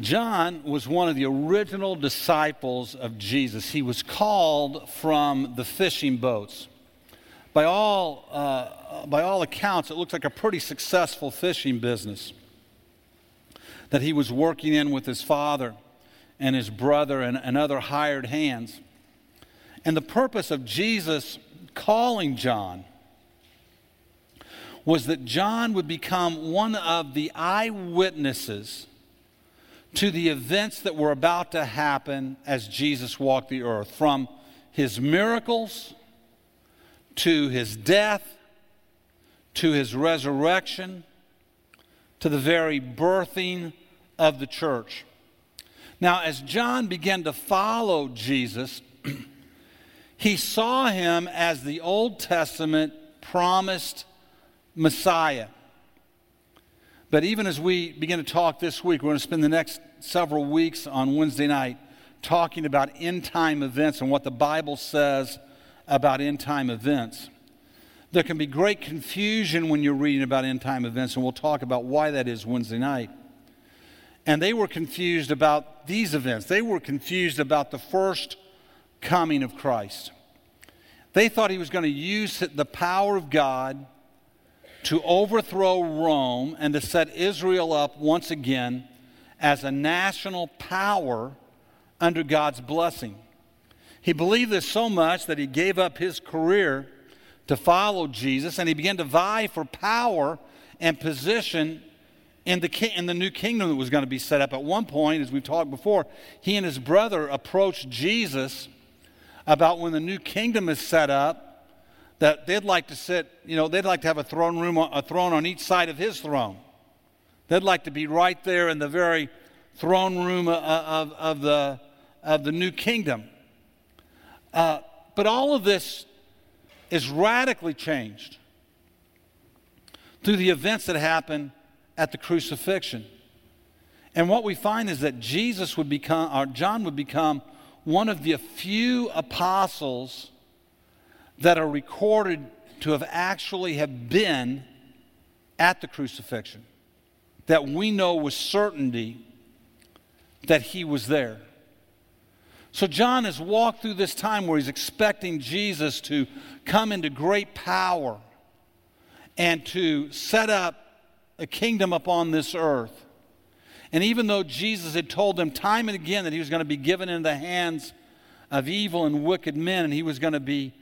John was one of the original disciples of Jesus. He was called from the fishing boats. By all, uh, by all accounts, it looks like a pretty successful fishing business that he was working in with his father and his brother and, and other hired hands. And the purpose of Jesus calling John was that John would become one of the eyewitnesses to the events that were about to happen as Jesus walked the earth, from his miracles to his death to his resurrection to the very birthing of the church. Now, as John began to follow Jesus, he saw him as the Old Testament promised Messiah. But even as we begin to talk this week, we're going to spend the next several weeks on Wednesday night talking about end time events and what the Bible says about end time events. There can be great confusion when you're reading about end time events, and we'll talk about why that is Wednesday night. And they were confused about these events. They were confused about the first coming of Christ. They thought he was going to use the power of God to overthrow Rome and to set Israel up once again as a national power under God's blessing. He believed this so much that he gave up his career to follow Jesus and he began to vie for power and position in the, in the new kingdom that was going to be set up. At one point, as we've talked before, he and his brother approached Jesus about when the new kingdom is set up that they'd like to sit, you know, they'd like to have a throne room, a throne on each side of his throne. They'd like to be right there in the very throne room of, of, of the, of the new kingdom. Uh, but all of this is radically changed through the events that happen at the crucifixion. And what we find is that Jesus would become, or John would become, one of the few apostles that are recorded to have actually have been at the crucifixion that we know with certainty that he was there. So John has walked through this time where he's expecting Jesus to come into great power and to set up a kingdom upon this earth. And even though Jesus had told them time and again that he was going to be given into the hands of evil and wicked men and he was going to be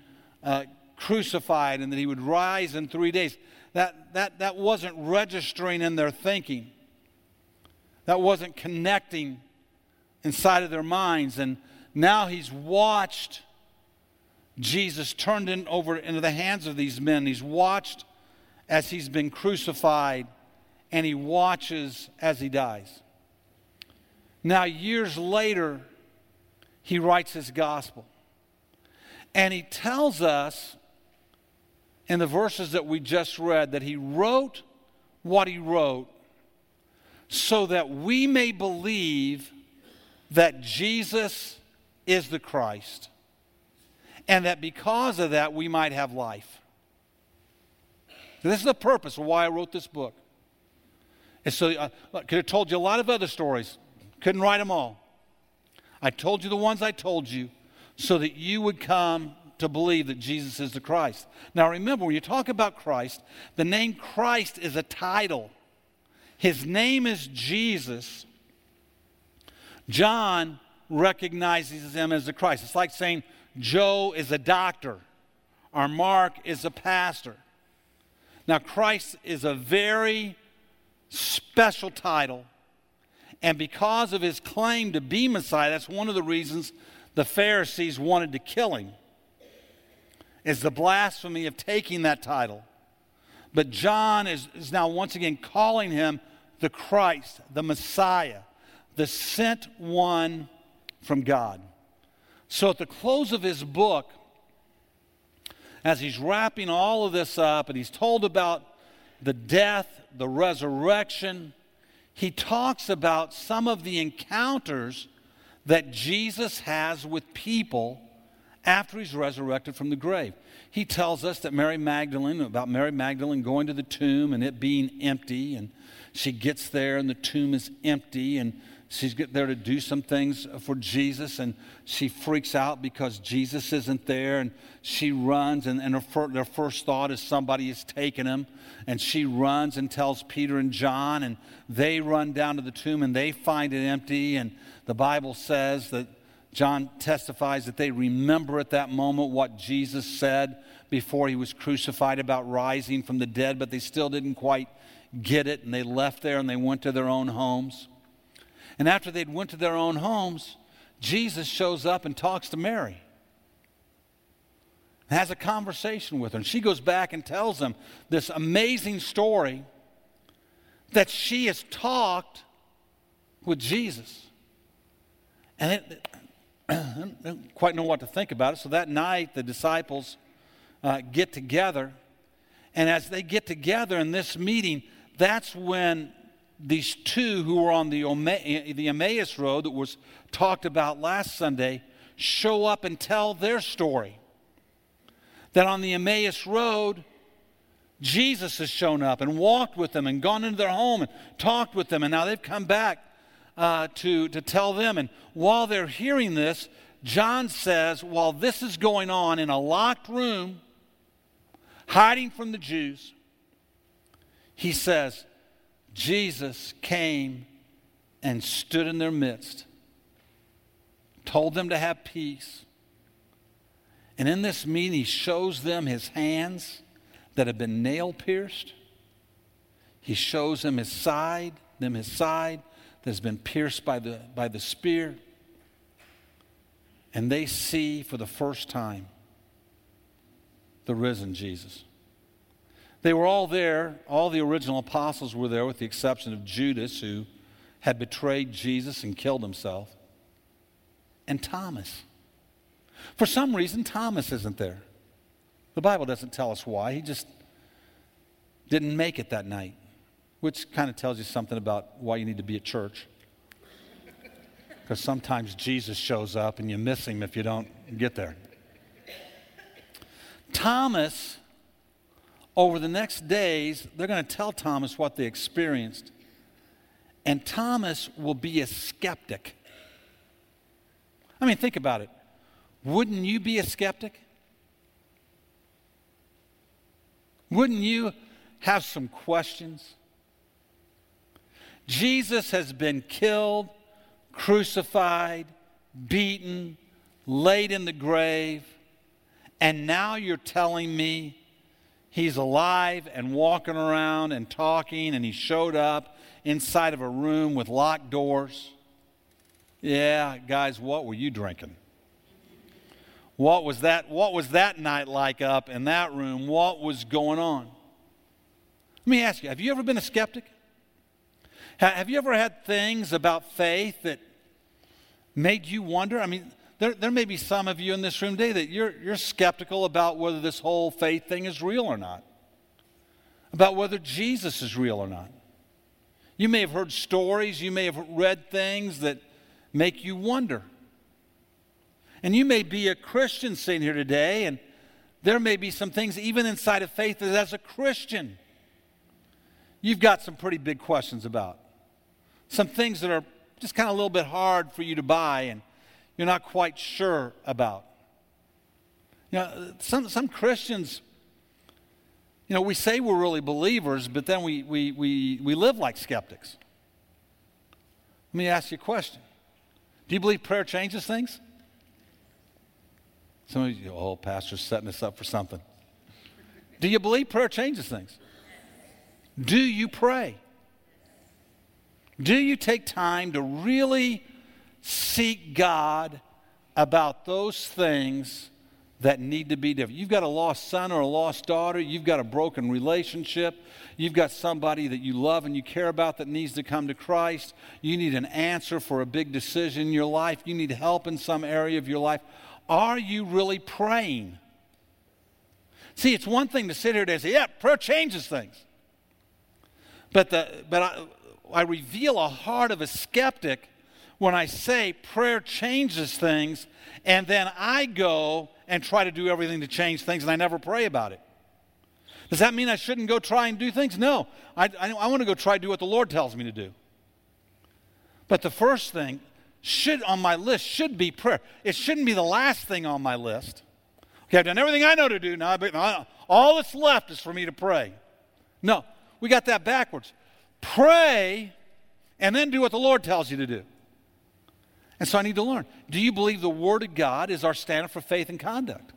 uh, crucified and that he would rise in three days. That, that, that wasn't registering in their thinking, that wasn't connecting inside of their minds. And now he's watched Jesus turned in over into the hands of these men. He's watched as he's been crucified, and he watches as he dies. Now, years later, he writes his gospel. And he tells us in the verses that we just read that he wrote what he wrote so that we may believe that Jesus is the Christ and that because of that we might have life. this is the purpose of why I wrote this book. And so I uh, could have told you a lot of other stories, couldn't write them all. I told you the ones I told you so that you would come to believe that Jesus is the Christ. Now remember, when you talk about Christ, the name Christ is a title. His name is Jesus. John recognizes him as the Christ. It's like saying Joe is a doctor or Mark is a pastor. Now, Christ is a very special title. And because of his claim to be Messiah, that's one of the reasons the Pharisees wanted to kill him, is the blasphemy of taking that title. But John is, is now once again calling him the Christ, the Messiah, the sent one from God. So at the close of his book, as he's wrapping all of this up and he's told about the death, the resurrection, he talks about some of the encounters that Jesus has with people after he's resurrected from the grave. He tells us that Mary Magdalene, about Mary Magdalene going to the tomb and it being empty, and she gets there and the tomb is empty, and she's get there to do some things for Jesus, and she freaks out because Jesus isn't there, and she runs, and, and her, fir- their first thought is somebody has taken him, and she runs and tells Peter and John, and they run down to the tomb and they find it empty, and the Bible says that John testifies that they remember at that moment what Jesus said before he was crucified about rising from the dead, but they still didn't quite get it, and they left there and they went to their own homes. And after they'd went to their own homes, Jesus shows up and talks to Mary. Has a conversation with her. And she goes back and tells him this amazing story that she has talked with Jesus. And I don't quite know what to think about it. So that night, the disciples uh, get together. And as they get together in this meeting, that's when these two who were on the, the Emmaus Road that was talked about last Sunday show up and tell their story. That on the Emmaus Road, Jesus has shown up and walked with them and gone into their home and talked with them, and now they've come back uh, to, to tell them. And while they're hearing this, John says, while this is going on in a locked room, hiding from the Jews, he says, Jesus came and stood in their midst, told them to have peace. And in this meeting, he shows them his hands that have been nail pierced. He shows them his side, them his side that has been pierced by the, by the spear. And they see for the first time the risen Jesus. They were all there. All the original apostles were there, with the exception of Judas, who had betrayed Jesus and killed himself, and Thomas. For some reason, Thomas isn't there. The Bible doesn't tell us why. He just didn't make it that night which kind of tells you something about why you need to be at church. Because sometimes Jesus shows up and you miss him if you don't get there. Thomas, over the next days, they're going to tell Thomas what they experienced. And Thomas will be a skeptic. I mean, think about it. Wouldn't you be a skeptic? Wouldn't you have some questions? Jesus has been killed, crucified, beaten, laid in the grave, and now you're telling me he's alive and walking around and talking, and he showed up inside of a room with locked doors. Yeah, guys, what were you drinking? What was that what was that night like up in that room? What was going on? Let me ask you, have you ever been a skeptic? Have you ever had things about faith that made you wonder? I mean, there, there may be some of you in this room today that you're, you're skeptical about whether this whole faith thing is real or not, about whether Jesus is real or not. You may have heard stories, you may have read things that make you wonder. And you may be a Christian sitting here today, and there may be some things, even inside of faith, that as a Christian, you've got some pretty big questions about some things that are just kind of a little bit hard for you to buy and you're not quite sure about. You know, some, some Christians, you know, we say we're really believers, but then we, we, we, we live like skeptics. Let me ask you a question Do you believe prayer changes things? Some of you, oh, Pastor's setting us up for something. Do you believe prayer changes things? Do you pray? Do you take time to really seek God about those things that need to be different? You've got a lost son or a lost daughter, you've got a broken relationship, you've got somebody that you love and you care about that needs to come to Christ, you need an answer for a big decision in your life, you need help in some area of your life. Are you really praying? See, it's one thing to sit here and say, yeah, prayer changes things. But, the, but I, I reveal a heart of a skeptic when I say prayer changes things, and then I go and try to do everything to change things, and I never pray about it. Does that mean I shouldn't go try and do things? No. I, I, I want to go try to do what the Lord tells me to do. But the first thing should on my list should be prayer. It shouldn't be the last thing on my list. Okay, I've done everything I know to do now, all that's left is for me to pray. No, we got that backwards. Pray and then do what the Lord tells you to do. And so I need to learn. Do you believe the Word of God is our standard for faith and conduct?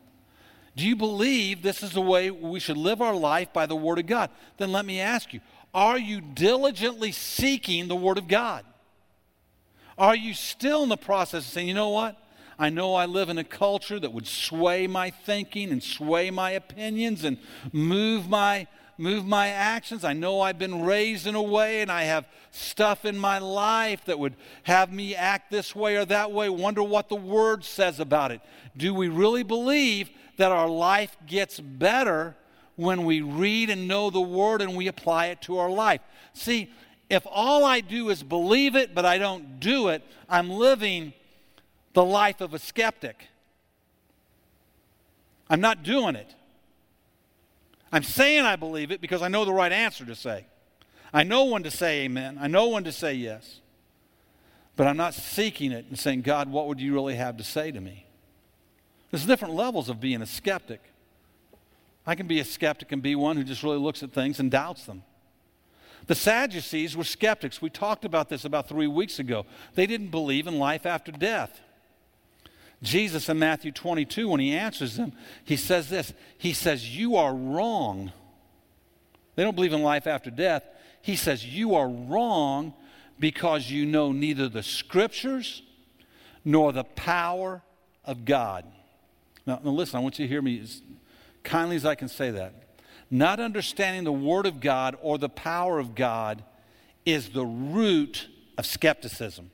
Do you believe this is the way we should live our life by the Word of God? Then let me ask you are you diligently seeking the Word of God? Are you still in the process of saying, you know what? I know I live in a culture that would sway my thinking and sway my opinions and move my move my actions. I know I've been raised in a way and I have stuff in my life that would have me act this way or that way. Wonder what the word says about it. Do we really believe that our life gets better when we read and know the word and we apply it to our life? See, if all I do is believe it but I don't do it, I'm living the life of a skeptic. I'm not doing it. I'm saying I believe it because I know the right answer to say. I know when to say amen. I know when to say yes. But I'm not seeking it and saying, God, what would you really have to say to me? There's different levels of being a skeptic. I can be a skeptic and be one who just really looks at things and doubts them. The Sadducees were skeptics. We talked about this about three weeks ago. They didn't believe in life after death. Jesus in Matthew 22, when he answers them, he says this He says, You are wrong. They don't believe in life after death. He says, You are wrong because you know neither the scriptures nor the power of God. Now, now listen, I want you to hear me as kindly as I can say that. Not understanding the Word of God or the power of God is the root of skepticism.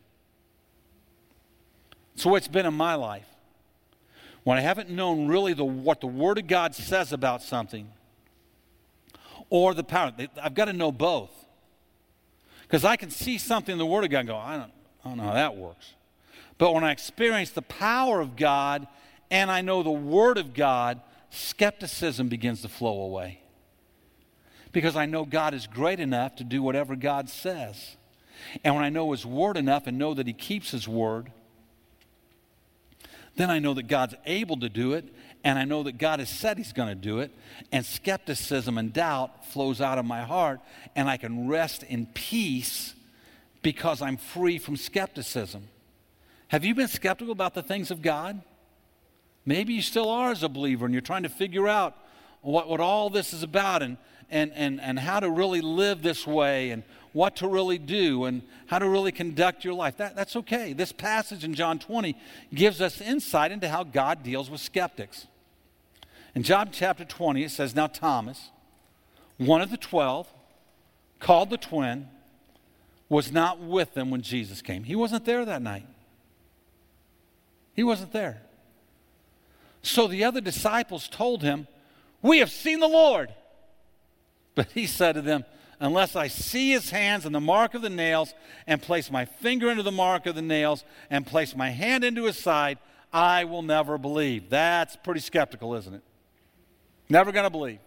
So it's been in my life. When I haven't known really the, what the Word of God says about something or the power, I've got to know both. Because I can see something in the Word of God and go, I don't, I don't know how that works. But when I experience the power of God and I know the Word of God, skepticism begins to flow away. Because I know God is great enough to do whatever God says. And when I know His Word enough and know that He keeps His Word, then I know that God's able to do it, and I know that God has said He's going to do it, and skepticism and doubt flows out of my heart, and I can rest in peace because I'm free from skepticism. Have you been skeptical about the things of God? Maybe you still are as a believer, and you're trying to figure out what, what all this is about and, and, and, and how to really live this way and what to really do and how to really conduct your life. That, that's okay. This passage in John 20 gives us insight into how God deals with skeptics. In John chapter 20, it says, Now Thomas, one of the twelve, called the twin, was not with them when Jesus came. He wasn't there that night. He wasn't there. So the other disciples told him, We have seen the Lord. But he said to them, Unless I see his hands and the mark of the nails, and place my finger into the mark of the nails, and place my hand into his side, I will never believe. That's pretty skeptical, isn't it? Never going to believe.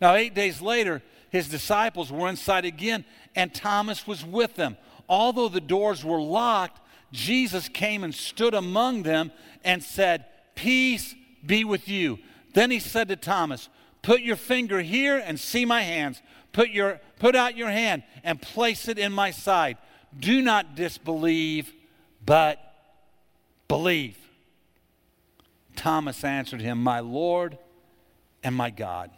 Now, eight days later, his disciples were inside again, and Thomas was with them. Although the doors were locked, Jesus came and stood among them and said, Peace be with you. Then he said to Thomas, Put your finger here and see my hands. Put, your, put out your hand and place it in my side. Do not disbelieve, but believe. Thomas answered him, My Lord and my God.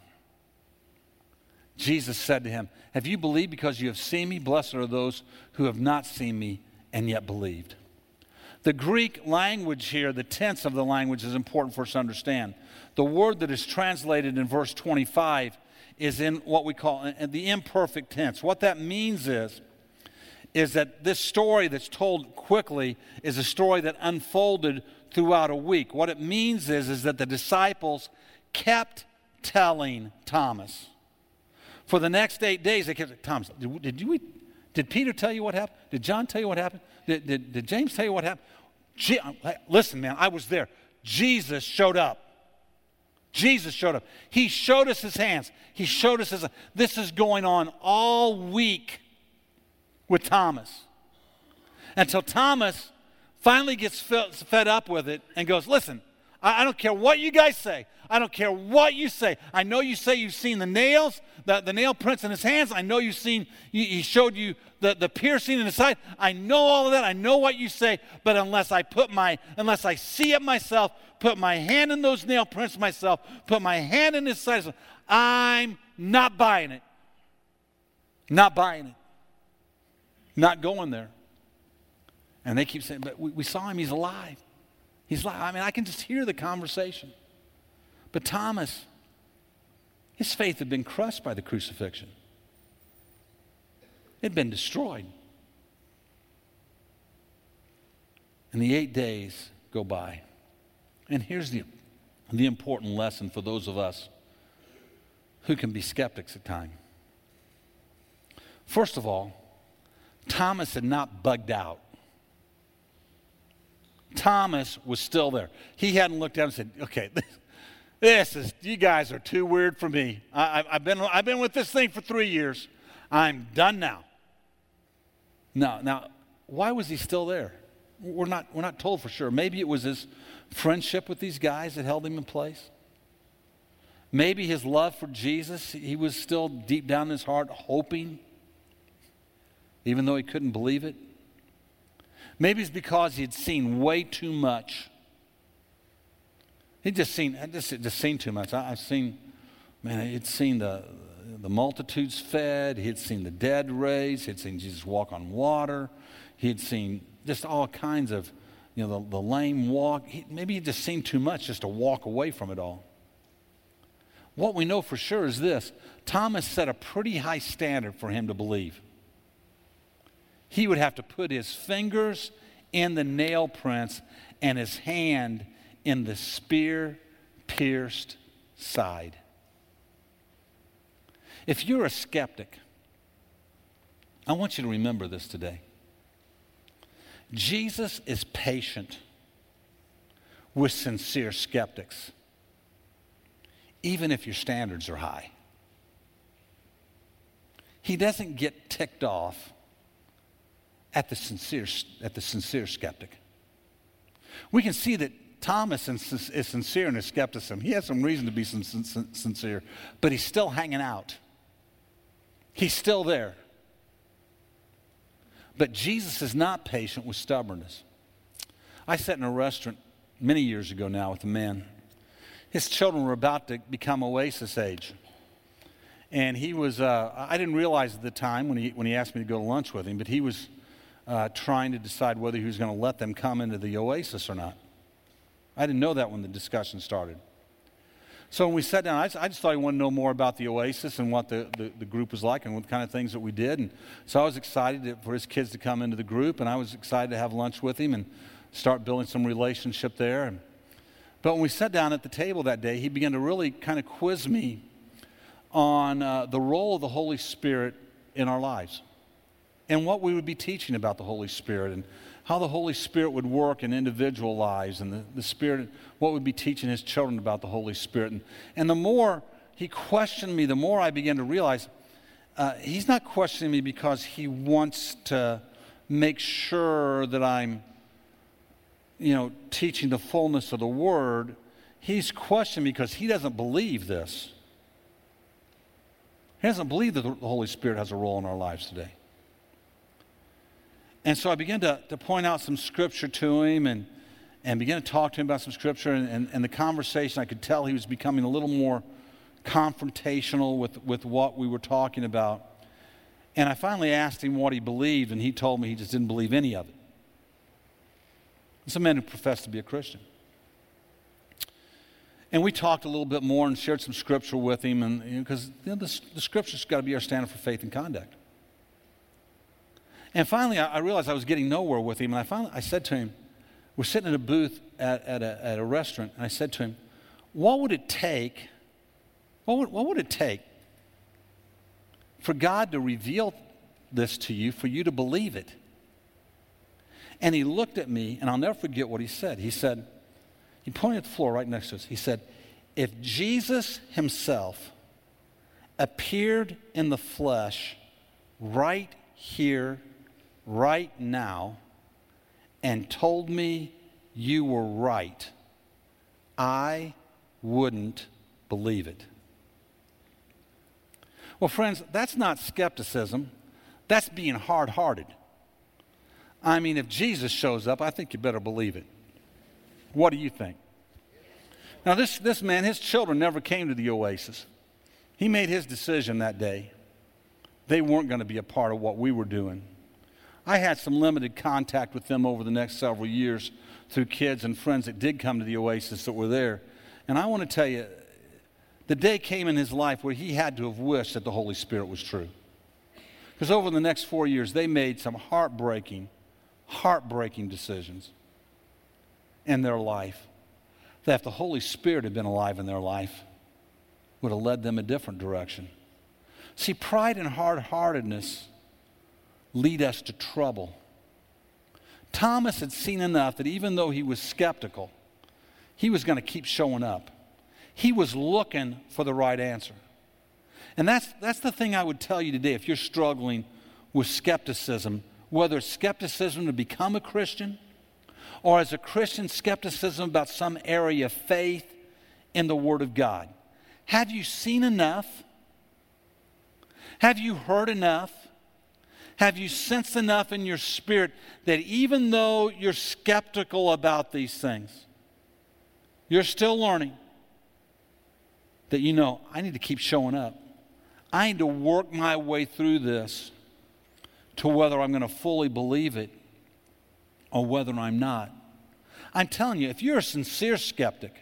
Jesus said to him, Have you believed because you have seen me? Blessed are those who have not seen me and yet believed. The Greek language here, the tense of the language, is important for us to understand. The word that is translated in verse 25 is in what we call the imperfect tense. What that means is, is that this story that's told quickly is a story that unfolded throughout a week. What it means is, is that the disciples kept telling Thomas. For the next eight days, they kept Thomas, did, did, Did Peter tell you what happened? Did John tell you what happened? Did, did, did James tell you what happened? Listen, man, I was there. Jesus showed up. Jesus showed up. He showed us his hands. He showed us his. This is going on all week with Thomas. Until Thomas finally gets fed up with it and goes, Listen, I, don't care what you guys say. I don't care what you say. I know you say you've seen the nails, the, the nail prints in his hands. I know you've seen, you, he showed you the, the piercing in his side. I know all of that. I know what you say. But unless I put my, unless I see it myself, put my hand in those nail prints myself, put my hand in his side, I'm not buying it. Not buying it. Not going there. And they keep saying, but we, we saw him, he's alive. He's like, I mean, I can just hear the conversation. But Thomas, his faith had been crushed by the crucifixion, it had been destroyed. And the eight days go by. And here's the, the important lesson for those of us who can be skeptics at times. First of all, Thomas had not bugged out. Thomas was still there. He hadn't looked down and said, okay, this is, you guys are too weird for me. I, have been, I've been with this thing for three years. I'm done now. Now, now, why was he still there? We're not, we're not told for sure. Maybe it was his friendship with these guys that held him in place. Maybe his love for Jesus, he was still deep down in his heart hoping, even though he couldn't believe it. Maybe it's because he had seen way too much He'd just seen, just, just seen too much. I, have seen, man, he'd seen the, the multitudes fed. He'd seen the dead raised. He'd seen Jesus walk on water. He'd seen just all kinds of, you know, the, the lame walk. He, maybe he'd just seen too much just to walk away from it all. What we know for sure is this Thomas set a pretty high standard for him to believe. He would have to put his fingers in the nail prints and his hand in the spear pierced side. If you're a skeptic, I want you to remember this today. Jesus is patient with sincere skeptics, even if your standards are high. He doesn't get ticked off at the sincere, at the sincere skeptic. We can see that Thomas is sincere in his skepticism. He has some reason to be sincere, but he's still hanging out. He's still there. But Jesus is not patient with stubbornness. I sat in a restaurant many years ago now with a man. His children were about to become Oasis age. And he was, uh, I didn't realize at the time when he, when he asked me to go to lunch with him, but he was uh, trying to decide whether he was going to let them come into the Oasis or not. I didn't know that when the discussion started. So when we sat down, I just, I just thought he wanted to know more about the Oasis and what the, the, the, group was like and what kind of things that we did. And so I was excited to, for his kids to come into the group, and I was excited to have lunch with him and start building some relationship there. And, but when we sat down at the table that day, he began to really kind of quiz me on uh, the role of the Holy Spirit in our lives and what we would be teaching about the Holy Spirit and how the Holy Spirit would work in individual lives and the, the Spirit, what would be teaching his children about the Holy Spirit. And, and the more he questioned me, the more I began to realize uh, he's not questioning me because he wants to make sure that I'm, you know, teaching the fullness of the Word. He's questioning because he doesn't believe this. He doesn't believe that the Holy Spirit has a role in our lives today. And so I began to, to point out some scripture to him and, and began to talk to him about some scripture. And, and, and the conversation, I could tell he was becoming a little more confrontational with, with what we were talking about. And I finally asked him what he believed, and he told me he just didn't believe any of it. It's a man who professed to be a Christian. And we talked a little bit more and shared some scripture with him, and because you know, the, the scripture's got to be our standard for faith and conduct. And finally, I, I realized I was getting nowhere with him. And I finally, I said to him, we're sitting in a booth at, at, a, at a restaurant, and I said to him, what would it take, what would, what would it take for God to reveal this to you for you to believe it. And he looked at me, and I'll never forget what he said. He said, he pointed at the floor right next to us. He said, If Jesus himself appeared in the flesh right here, right now, and told me you were right, I wouldn't believe it. Well, friends, that's not skepticism, that's being hard hearted. I mean, if Jesus shows up, I think you better believe it. What do you think? Now, this, this man, his children never came to the oasis. He made his decision that day. They weren't going to be a part of what we were doing. I had some limited contact with them over the next several years through kids and friends that did come to the oasis that were there. And I want to tell you, the day came in his life where he had to have wished that the Holy Spirit was true. Because over the next four years, they made some heartbreaking, heartbreaking decisions in their life that if the Holy Spirit had been alive in their life, would have led them a different direction. See, pride and hard heartedness lead us to trouble. Thomas had seen enough that even though he was skeptical, he was going to keep showing up. He was looking for the right answer. And that's, that's the thing I would tell you today if you're struggling with skepticism, whether it's skepticism to become a Christian or as a Christian, skepticism about some area of faith in the Word of God. Have you seen enough? Have you heard enough? Have you sensed enough in your spirit that even though you're skeptical about these things, you're still learning that you know, I need to keep showing up. I need to work my way through this to whether I'm going to fully believe it or whether I'm not. I'm telling you, if you're a sincere skeptic,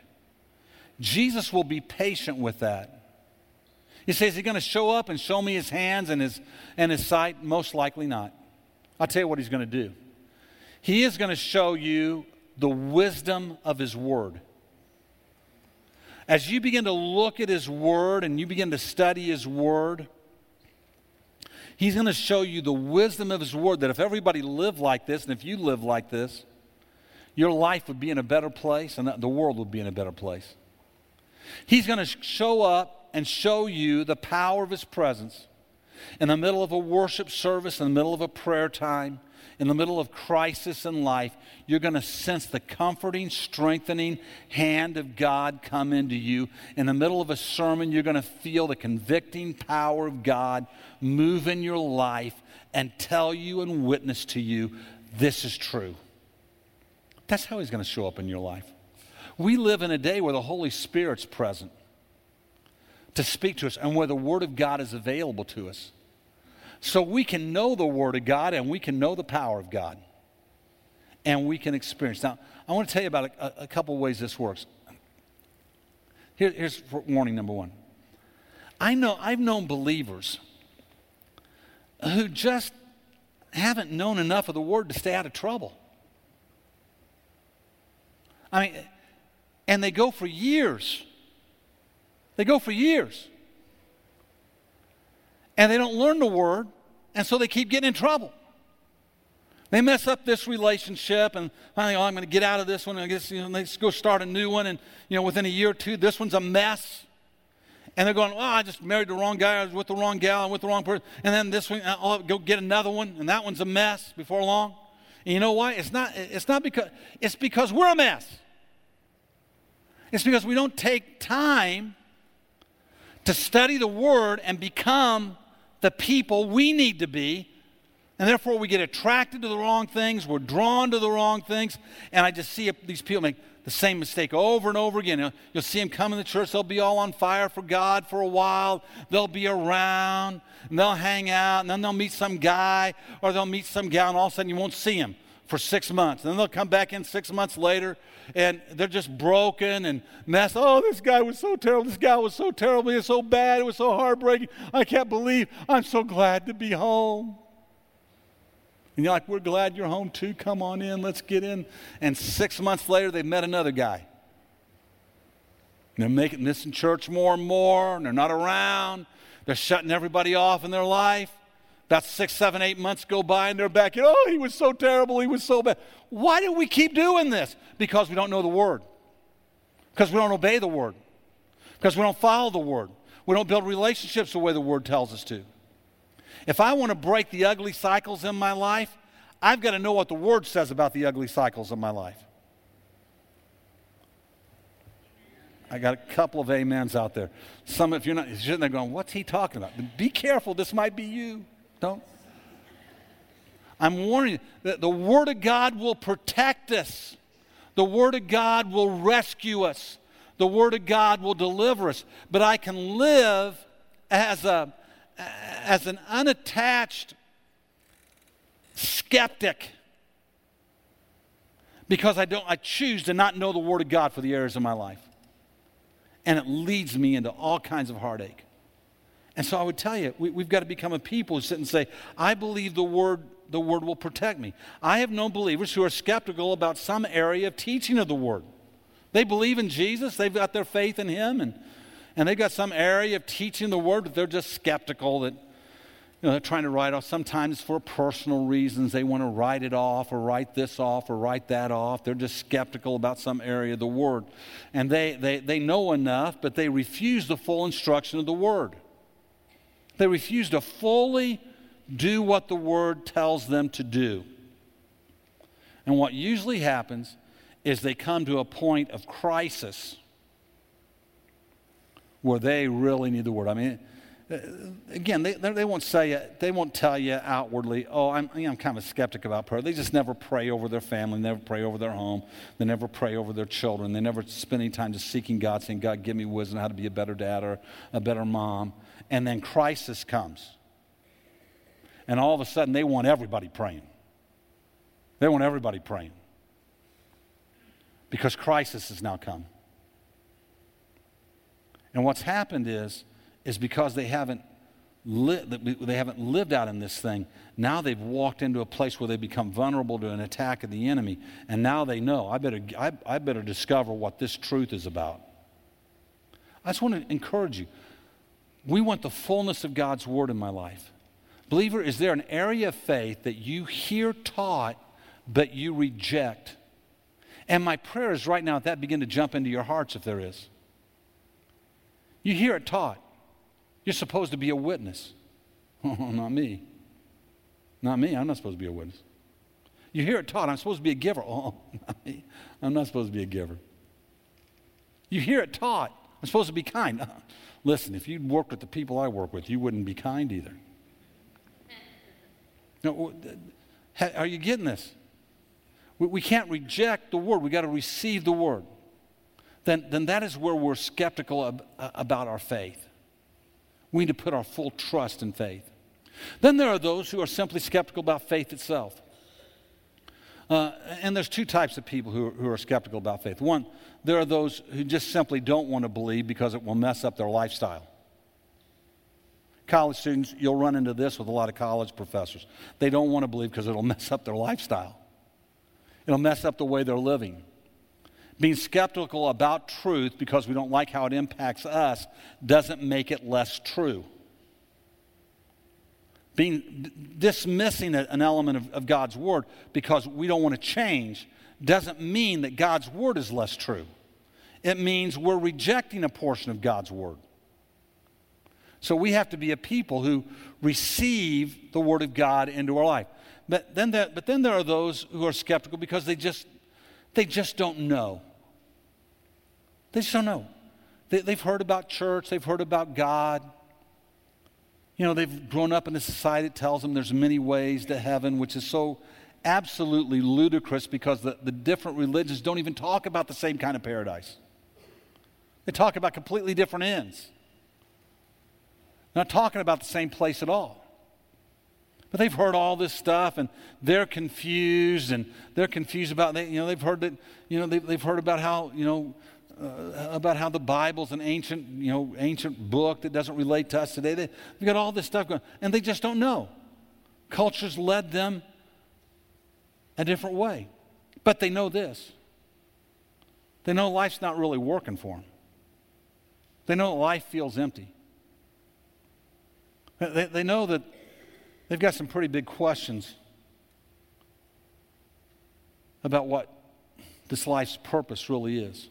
Jesus will be patient with that. You say, is he going to show up and show me his hands and his, and his sight? Most likely not. I'll tell you what he's going to do. He is going to show you the wisdom of his word. As you begin to look at his word and you begin to study his word, He's going to show you the wisdom of His Word that if everybody lived like this and if you live like this, your life would be in a better place and the world would be in a better place. He's going to show up and show you the power of His presence in the middle of a worship service, in the middle of a prayer time, in the middle of crisis in life, you're going to sense the comforting, strengthening hand of God come into you. In the middle of a sermon, you're going to feel the convicting power of God move in your life and tell you and witness to you this is true. That's how He's going to show up in your life. We live in a day where the Holy Spirit's present to speak to us and where the Word of God is available to us so we can know the Word of God and we can know the power of God. And we can experience. Now, I want to tell you about a, a couple ways this works. Here, here's warning number one. I know I've known believers who just haven't known enough of the Word to stay out of trouble. I mean, and they go for years. They go for years and they don't learn the word, and so they keep getting in trouble. They mess up this relationship, and finally, oh, I'm going to get out of this one. I guess you know, they go start a new one, and you know, within a year or two, this one's a mess. And they're going, oh, I just married the wrong guy. I was with the wrong gal. I'm with the wrong person. And then this one, I'll go get another one, and that one's a mess before long. And you know why? It's not. It's not because. It's because we're a mess. It's because we don't take time to study the Word and become the people we need to be. And therefore, we get attracted to the wrong things. We're drawn to the wrong things. And I just see these people make the same mistake over and over again. You'll, see them come in the church. They'll be all on fire for God for a while. They'll be around and they'll hang out. And then they'll meet some guy or they'll meet some gal. And all of a sudden, you won't see them for six months. And then they'll come back in six months later and they're just broken and messed. Oh, this guy was so terrible. This guy was so terrible. It was so bad. It was so heartbreaking. I can't believe I'm so glad to be home. And you're like, we're glad you're home too. Come on in. Let's get in. And six months later, they've met another guy. They're making this in church more and more, and they're not around. They're shutting everybody off in their life. About six, seven, eight months go by and they're back. Oh, he was so terrible. He was so bad. Why do we keep doing this? Because we don't know the Word. Because we don't obey the Word. Because we don't follow the Word. We don't build relationships the way the Word tells us to. If I want to break the ugly cycles in my life, I've got to know what the Word says about the ugly cycles in my life. I got a couple of amens out there. Some, if you're not you're sitting there going, what's he talking about? Be careful, this might be you. Don't. I'm warning you that the Word of God will protect us. The Word of God will rescue us. The Word of God will deliver us. But I can live as, a, as an unattached skeptic because I, don't, I choose to not know the Word of God for the areas of my life and it leads me into all kinds of heartache. And so I would tell you, we, have got to become a people who sit and say, I believe the word, the word will protect me. I have known believers who are skeptical about some area of teaching of the word. They believe in Jesus, they've got their faith in him, and, and they've got some area of teaching the word, but they're just skeptical that you know, they're trying to write off. Sometimes for personal reasons, they want to write it off or write this off or write that off. They're just skeptical about some area of the Word. And they, they, they know enough, but they refuse the full instruction of the Word. They refuse to fully do what the Word tells them to do. And what usually happens is they come to a point of crisis where they really need the Word. I mean, uh, again, they, they won't say it, they won't tell you outwardly, oh, I'm, you know, I'm kind of a skeptic about prayer. They just never pray over their family, never pray over their home, they never pray over their children. They never spend any time just seeking God, saying, God, give me wisdom how to be a better dad or a better mom. And then crisis comes. And all of a sudden, they want everybody praying. They want everybody praying. Because crisis has now come. And what's happened is, is because they haven't, li- they haven't lived out in this thing. Now they've walked into a place where they become vulnerable to an attack of the enemy. And now they know, I better, I, I better discover what this truth is about. I just want to encourage you. We want the fullness of God's word in my life. Believer, is there an area of faith that you hear taught but you reject? And my prayer is right now that, that begin to jump into your hearts if there is. You hear it taught. You're supposed to be a witness. Oh, not me. Not me. I'm not supposed to be a witness. You hear it taught, I'm supposed to be a giver. Oh, not me. I'm not supposed to be a giver. You hear it taught, I'm supposed to be kind. Listen, if you'd worked with the people I work with, you wouldn't be kind either. No, are you getting this? We can't reject the word. We got to receive the word. Then, then that is where we're skeptical about our faith. We need to put our full trust in faith. Then there are those who are simply skeptical about faith itself. Uh, and there's two types of people who, who are skeptical about faith. One, there are those who just simply don't want to believe because it will mess up their lifestyle. College students, you'll run into this with a lot of college professors. They don't want to believe because it'll mess up their lifestyle, it'll mess up the way they're living. Being skeptical about truth because we don't like how it impacts us doesn't make it less true. Being dismissing an element of, of God's word because we don't want to change doesn't mean that God's word is less true. It means we're rejecting a portion of God's word. So we have to be a people who receive the word of God into our life. But then there, but then there are those who are skeptical because they just they just don't know. They just don't know. They, they've heard about church, they've heard about God. You know, they've grown up in a society that tells them there's many ways to heaven, which is so absolutely ludicrous because the, the different religions don't even talk about the same kind of paradise. They talk about completely different ends. Not talking about the same place at all. But they've heard all this stuff and they're confused and they're confused about, they, you know, they've heard that, you know, they, they've heard about how, you know, uh, about how the Bible's an ancient, you know, ancient book that doesn't relate to us today. They, have got all this stuff going, and they just don't know. Culture's led them a different way. But they know this. They know life's not really working for them. They know life feels empty. They, they know that they've got some pretty big questions about what this life's purpose really is.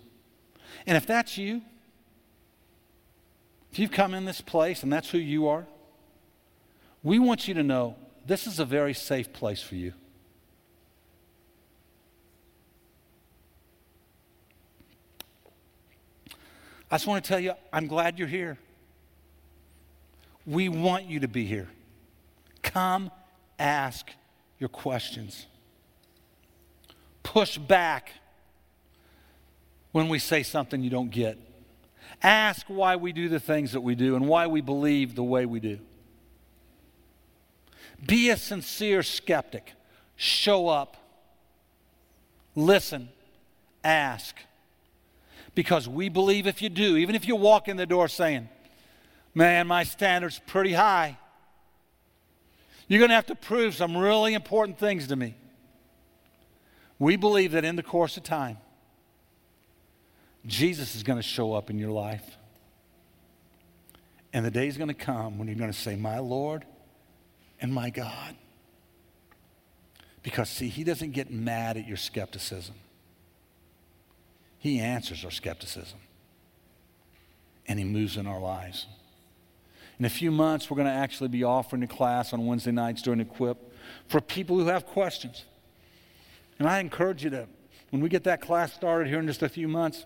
And if that's you, if you've come in this place and that's who you are, we want you to know this is a very safe place for you. I just want to tell you, I'm glad you're here. We want you to be here. Come ask your questions. Push back when we say something you don't get. Ask why we do the things that we do and why we believe the way we do. Be a sincere skeptic. Show up. Listen. Ask. Because we believe if you do, even if you walk in the door saying, Man, my standard's pretty high, you're going to have to prove some really important things to me. We believe that in the course of time, Jesus is going to show up in your life. And the day is going to come when you're going to say, My Lord and my God. Because, see, He doesn't get mad at your skepticism, He answers our skepticism. And He moves in our lives. In a few months, we're going to actually be offering a class on Wednesday nights during Equip for people who have questions. And I encourage you to, when we get that class started here in just a few months,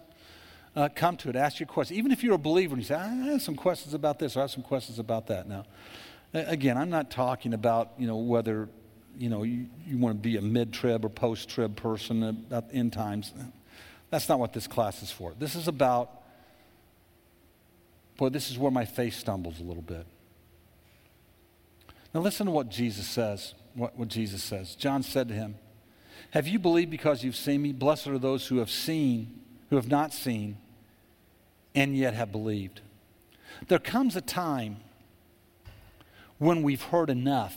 uh, come to it, ask your questions. Even if you're a believer and you say, I have some questions about this or I have some questions about that. Now, again, I'm not talking about, you know, whether, you know, you, you want to be a mid-trib or post-trib person about end times. That's not what this class is for. This is about, boy, this is where my faith stumbles a little bit. Now listen to what Jesus says, what, what Jesus says. John said to him, have you believed because you've seen me? Blessed are those who have seen, who have not seen, and yet have believed. There comes a time when we've heard enough.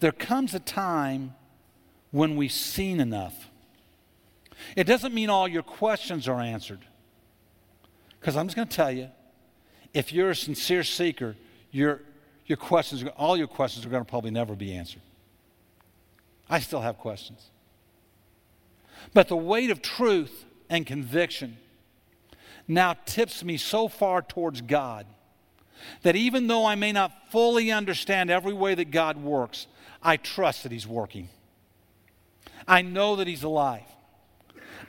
There comes a time when we've seen enough. It doesn't mean all your questions are answered. Because I'm just going to tell you, if you're a sincere seeker, your, your questions, all your questions are going to probably never be answered. I still have questions. But the weight of truth and conviction now tips me so far towards God that even though I may not fully understand every way that God works, I trust that He's working. I know that He's alive.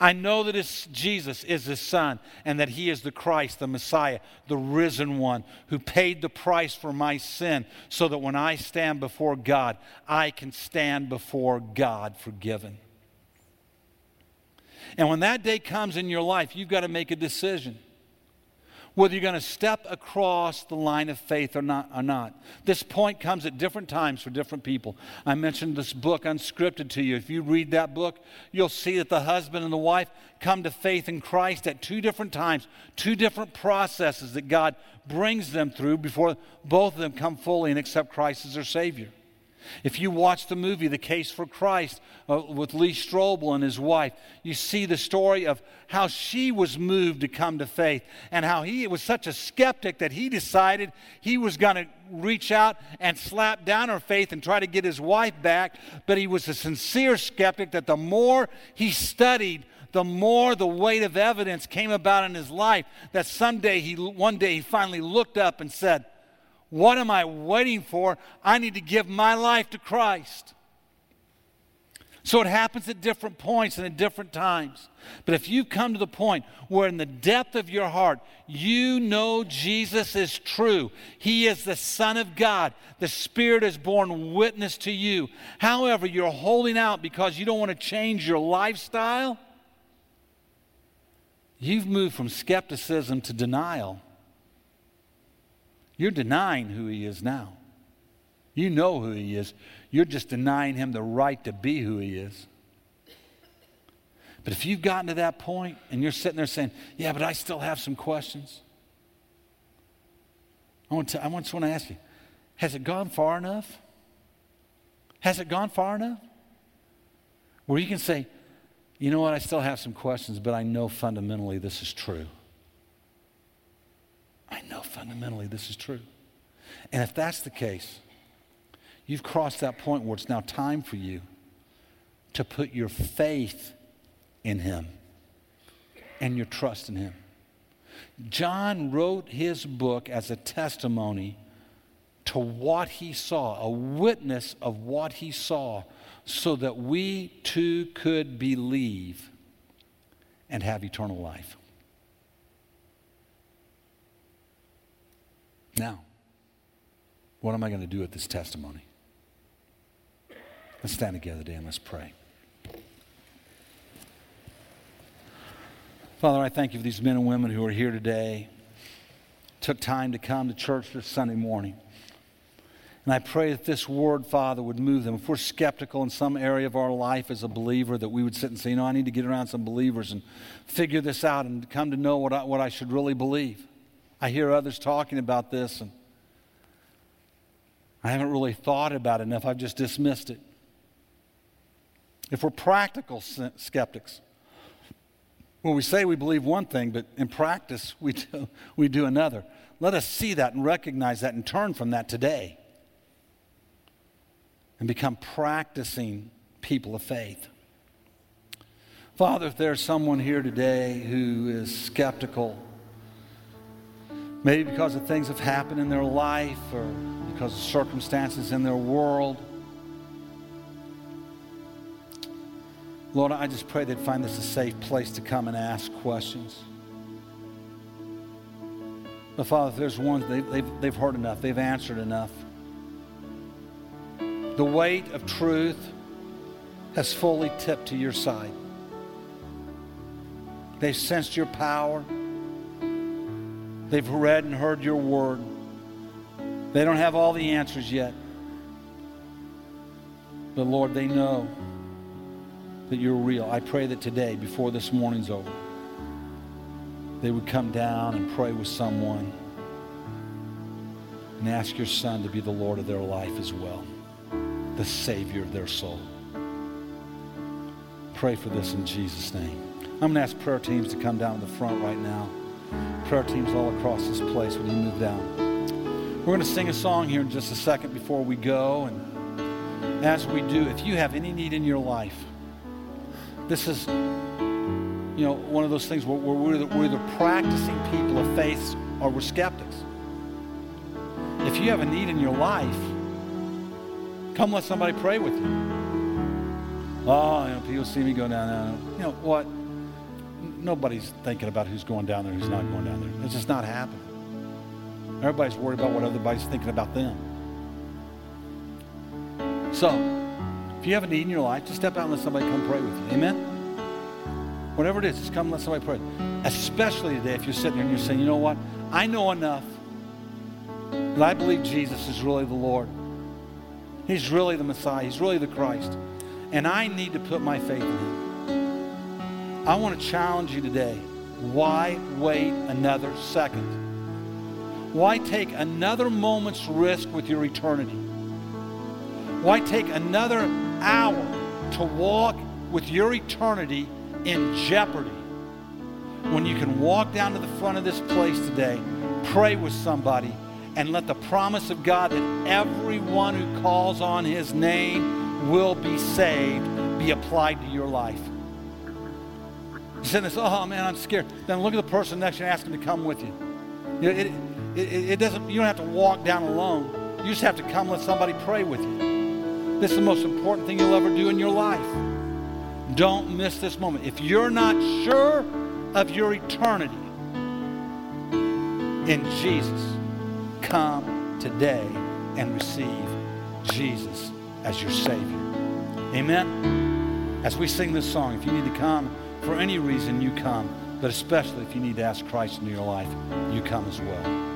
I know that Jesus is his son and that he is the Christ, the Messiah, the risen one who paid the price for my sin so that when I stand before God, I can stand before God forgiven. And when that day comes in your life, you've got to make a decision whether you're going to step across the line of faith or not, or not. This point comes at different times for different people. I mentioned this book, Unscripted, to you. If you read that book, you'll see that the husband and the wife come to faith in Christ at two different times, two different processes that God brings them through before both of them come fully and accept Christ as their Savior. If you watch the movie The Case for Christ uh, with Lee Strobel and his wife, you see the story of how she was moved to come to faith and how he was such a skeptic that he decided he was going to reach out and slap down her faith and try to get his wife back. But he was a sincere skeptic that the more he studied, the more the weight of evidence came about in his life that someday he one day he finally looked up and said, what am I waiting for? I need to give my life to Christ. So it happens at different points and at different times. But if you come to the point where, in the depth of your heart, you know Jesus is true, He is the Son of God, the Spirit has borne witness to you. However, you're holding out because you don't want to change your lifestyle, you've moved from skepticism to denial. You're denying who he is now. You know who he is. You're just denying him the right to be who he is. But if you've gotten to that point and you're sitting there saying, Yeah, but I still have some questions, I want to, I just want to ask you Has it gone far enough? Has it gone far enough? Where you can say, You know what? I still have some questions, but I know fundamentally this is true. I know fundamentally this is true. And if that's the case, you've crossed that point where it's now time for you to put your faith in Him and your trust in Him. John wrote his book as a testimony to what he saw, a witness of what he saw, so that we too could believe and have eternal life. Now, what am I going to do with this testimony? Let's stand together today and let's pray. Father, I thank you for these men and women who are here today, took time to come to church this Sunday morning. And I pray that this word, Father, would move them. If we're skeptical in some area of our life as a believer, that we would sit and say, you know, I need to get around some believers and figure this out and come to know what I, what I should really believe. I hear others talking about this, and I haven't really thought about it enough. I've just dismissed it. If we're practical skeptics, well, we say we believe one thing, but in practice, we do, we do another. Let us see that and recognize that and turn from that today and become practicing people of faith. Father, if there's someone here today who is skeptical, maybe because of things that have happened in their life or because of circumstances in their world, Lord, I just pray they'd find this a safe place to come and ask questions. But Father, if there's ones they, they've, they've heard enough, they've answered enough. The weight of truth has fully tipped to your side. They've sensed your power. They've read and heard your word. They don't have all the answers yet. But Lord, they know that you're real. I pray that today, before this morning's over, they would come down and pray with someone and ask your son to be the Lord of their life as well, the Savior of their soul. Pray for this in Jesus' name. I'm going to ask prayer teams to come down to the front right now. Prayer teams all across this place when you move down. We're going to sing a song here in just a second before we go. And as we do, if you have any need in your life, this is, you know, one of those things where, we're, either, we're either practicing people of faith or we're skeptics. If you have a need in your life, come let somebody pray with you. Oh, you know, people see me go down there. You know what? Nobody's thinking about who's going down there, who's not going down there. It's just not happening. Everybody's worried about what everybody's thinking about them. So, if you have a need in your life, just step out and let somebody come pray with you. Amen? Whatever it is, just come and let somebody pray. Especially today, if you're sitting there and you're saying, you know what? I know enough that I believe Jesus is really the Lord. He's really the Messiah. He's really the Christ. And I need to put my faith in Him. I want to challenge you today. Why wait another second? Why take another moment's risk with your eternity? Why take another hour to walk with your eternity in jeopardy when you can walk down to the front of this place today, pray with somebody, and let the promise of God that everyone who calls on his name will be saved be applied to your life. You said this, oh man, I'm scared. Then look at the person next to you and ask them to come with you. It, it, it, it doesn't, you don't have to walk down alone. You just have to come let somebody pray with you. This is the most important thing you'll ever do in your life. Don't miss this moment. If you're not sure of your eternity in Jesus, come today and receive Jesus as your Savior. Amen? As we sing this song, if you need to come for any reason, you come. But especially if you need to ask Christ into your life, you come as well.